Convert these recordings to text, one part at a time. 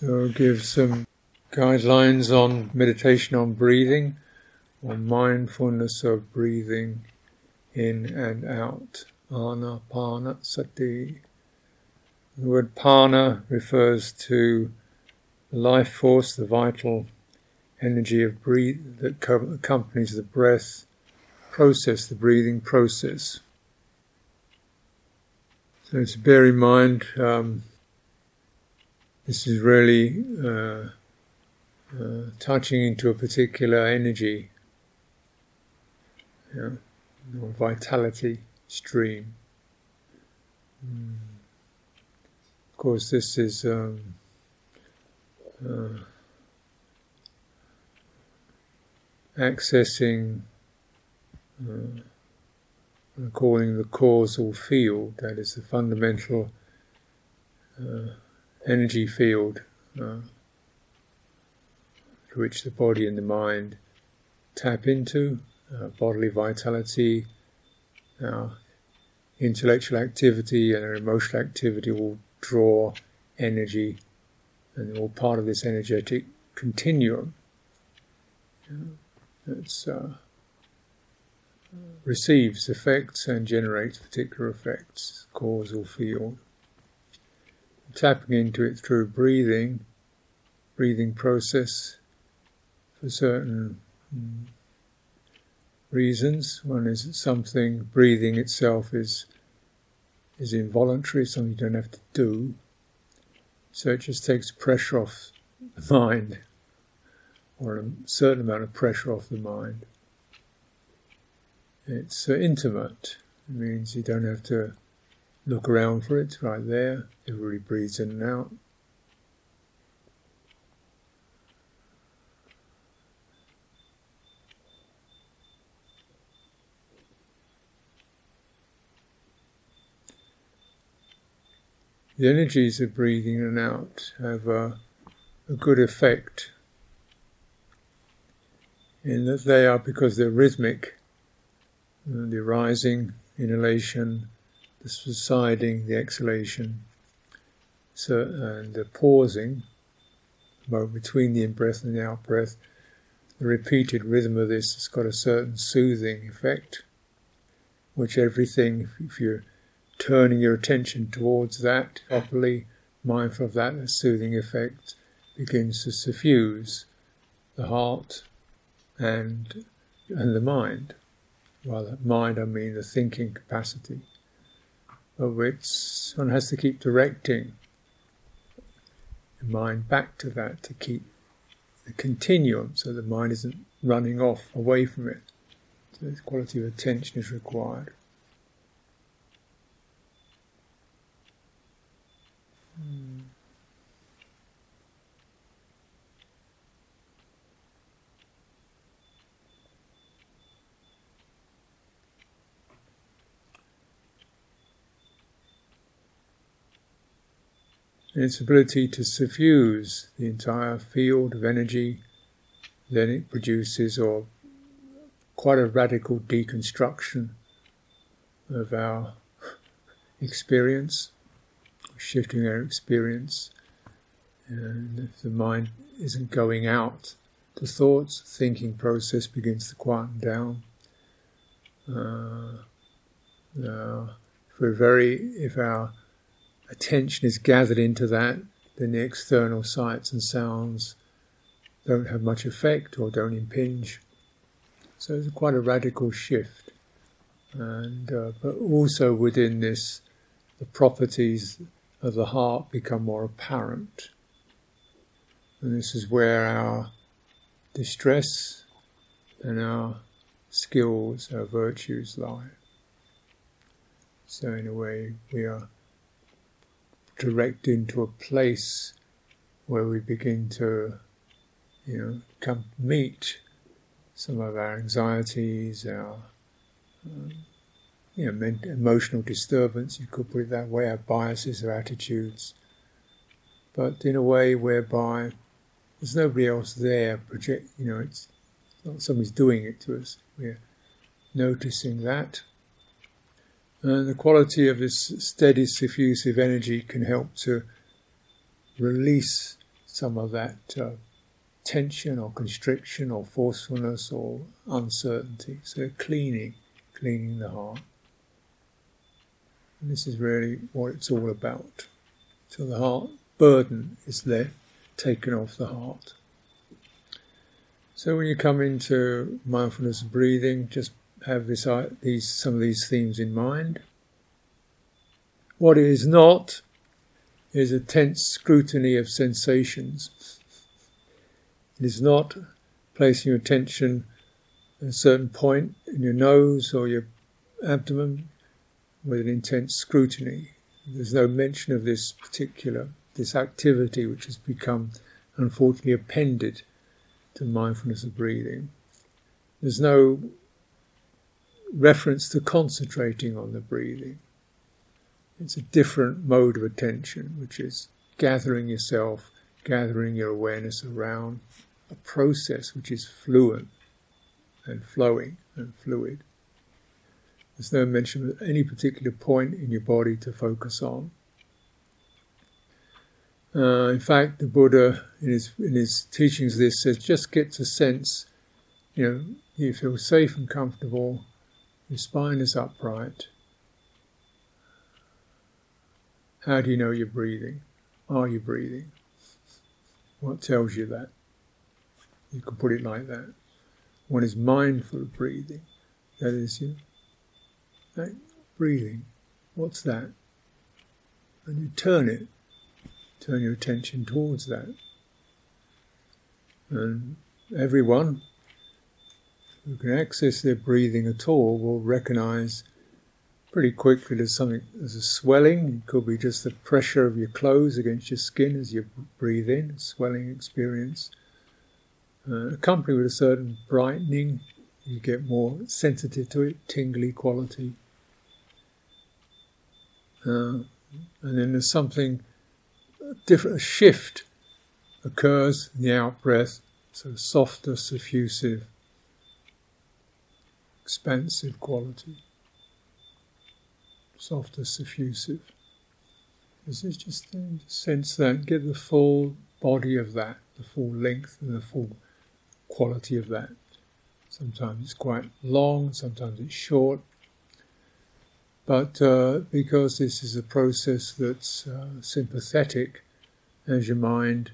So I'll give some guidelines on meditation on breathing, or mindfulness of breathing in and out. Anapanasati. The word pana refers to the life force, the vital energy of breathe that accompanies the breath process, the breathing process. So to bear in mind, um, this is really uh, uh, touching into a particular energy, know, or vitality stream. Mm. Of course, this is um, uh, accessing, uh, calling the causal field, that is the fundamental uh, energy field uh, to which the body and the mind tap into, uh, bodily vitality, intellectual activity and emotional activity will draw energy and all part of this energetic continuum. You that uh, receives effects and generates particular effects, causal field. Tapping into it through breathing, breathing process for certain mm, reasons. One is something breathing itself is is involuntary, something you don't have to do. So it just takes pressure off the mind or a certain amount of pressure off the mind. It's uh, intimate. It means you don't have to look around for it. It's right there. Everybody breathes in and out. The energies of breathing in and out have a, a good effect in that they are because they're rhythmic, the rising, inhalation, the subsiding, the exhalation, so and the pausing, between the in-breath and the out-breath. The repeated rhythm of this has got a certain soothing effect, which everything, if you're turning your attention towards that properly, mindful of that, the soothing effect begins to suffuse the heart, and and the mind. Well, the mind, I mean the thinking capacity, of which one has to keep directing the mind back to that to keep the continuum, so the mind isn't running off away from it. So this quality of attention is required. Hmm. Its ability to suffuse the entire field of energy, then it produces or quite a radical deconstruction of our experience, shifting our experience. And if the mind isn't going out to thoughts, thinking process begins to quieten down. Uh, uh, if we're very, if our attention is gathered into that, then the external sights and sounds don't have much effect or don't impinge. So it's quite a radical shift. And uh, but also within this, the properties of the heart become more apparent. And this is where our distress and our skills, our virtues lie. So in a way, we are direct into a place where we begin to, you know, come meet some of our anxieties, our um, you know, emotional disturbance, you could put it that way, our biases, our attitudes, but in a way whereby there's nobody else there project, you know, it's not somebody's doing it to us. We're noticing that and the quality of this steady, suffusive energy can help to release some of that uh, tension or constriction or forcefulness or uncertainty. So cleaning, cleaning the heart. And this is really what it's all about. So the heart burden is there, taken off the heart. So when you come into mindfulness breathing, just have this, uh, these, some of these themes in mind. What it is not is a tense scrutiny of sensations. It is not placing your attention at a certain point in your nose or your abdomen with an intense scrutiny. There's no mention of this particular, this activity which has become unfortunately appended to mindfulness of breathing. There's no reference to concentrating on the breathing. It's a different mode of attention, which is gathering yourself, gathering your awareness around a process which is fluent and flowing and fluid. There's no mention of any particular point in your body to focus on. Uh, in fact, the Buddha, in his in his teachings, this says just get a sense, you know, you feel safe and comfortable, your spine is upright. How do you know you're breathing? Are you breathing? What tells you that? You can put it like that. One is mindful of breathing. That is, you know, breathing. What's that? And you turn it turn your attention towards that. And everyone who can access their breathing at all will recognize pretty quickly there's something, there's a swelling, it could be just the pressure of your clothes against your skin as you breathe in, swelling experience. Uh, accompanied with a certain brightening, you get more sensitive to it, tingly quality. Uh, and then there's something different a shift occurs in the out breath, so softer, suffusive, expansive quality. Softer, suffusive. This is just to sense that, get the full body of that, the full length and the full quality of that. Sometimes it's quite long, sometimes it's short, but uh, because this is a process that's uh, sympathetic, as your mind,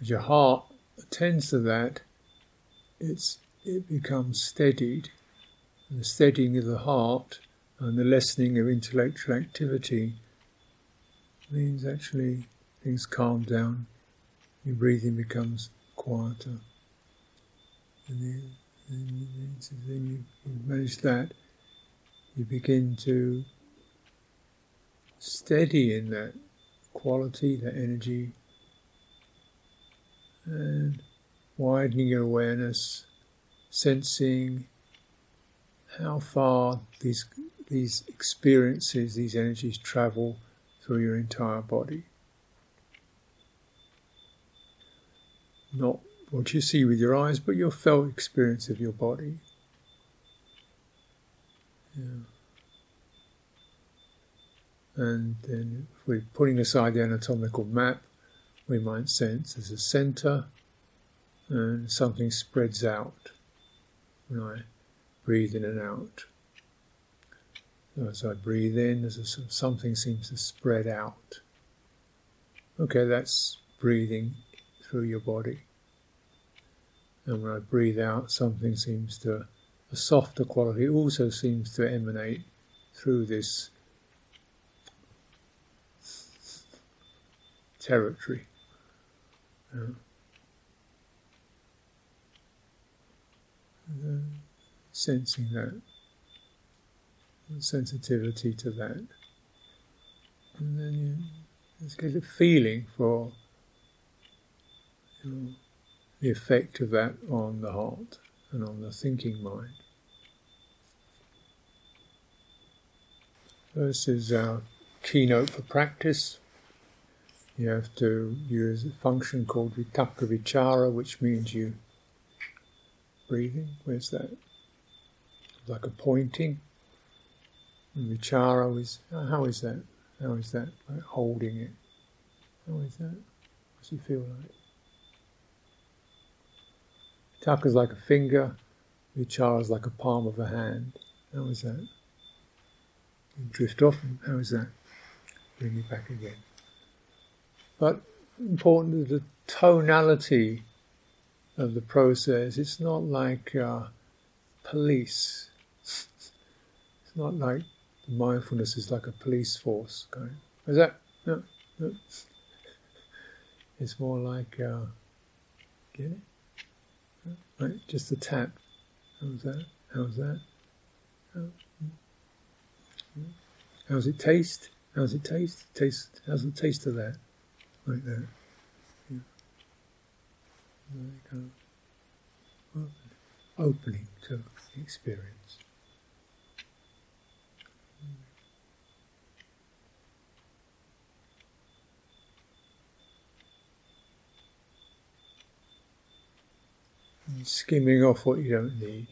as your heart attends to that, it's, it becomes steadied. And the steadying of the heart and the lessening of intellectual activity means actually things calm down, your breathing becomes quieter. And then, then you, you manage that you begin to steady in that quality, that energy, and widening your awareness, sensing how far these these experiences, these energies travel through your entire body. Not what you see with your eyes, but your felt experience of your body. Yeah. And then, if we're putting aside the anatomical map, we might sense there's a center and something spreads out when I breathe in and out. So as I breathe in, there's a, something seems to spread out. Okay, that's breathing through your body. And when I breathe out, something seems to a softer quality also seems to emanate through this territory. Uh, Uh, sensing that sensitivity to that, and then you just get a feeling for you know, the effect of that on the heart and on the thinking mind. This is our keynote for practice. You have to use a function called vitakka vichara, which means you breathing. Where's that? Like a pointing. And vichara is how is that? How is that? Like holding it. How is that? What's it feel like? Taka's like a finger, Vichara's like a palm of a hand. How is that? You drift off, how is that? Bring it back again. But important is the tonality of the process. It's not like uh, police. It's not like mindfulness is like a police force going. Is that? No, no. It's more like, uh, get it? Right, just a tap. How's that? How's that? How, how's it taste? How's it taste? Taste. How's the taste of that? Like that. Like, uh, opening to the experience. skimming off what you don't need.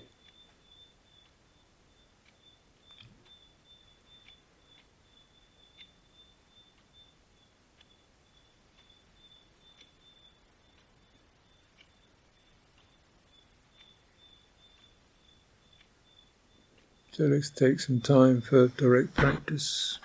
So let's take some time for direct practice.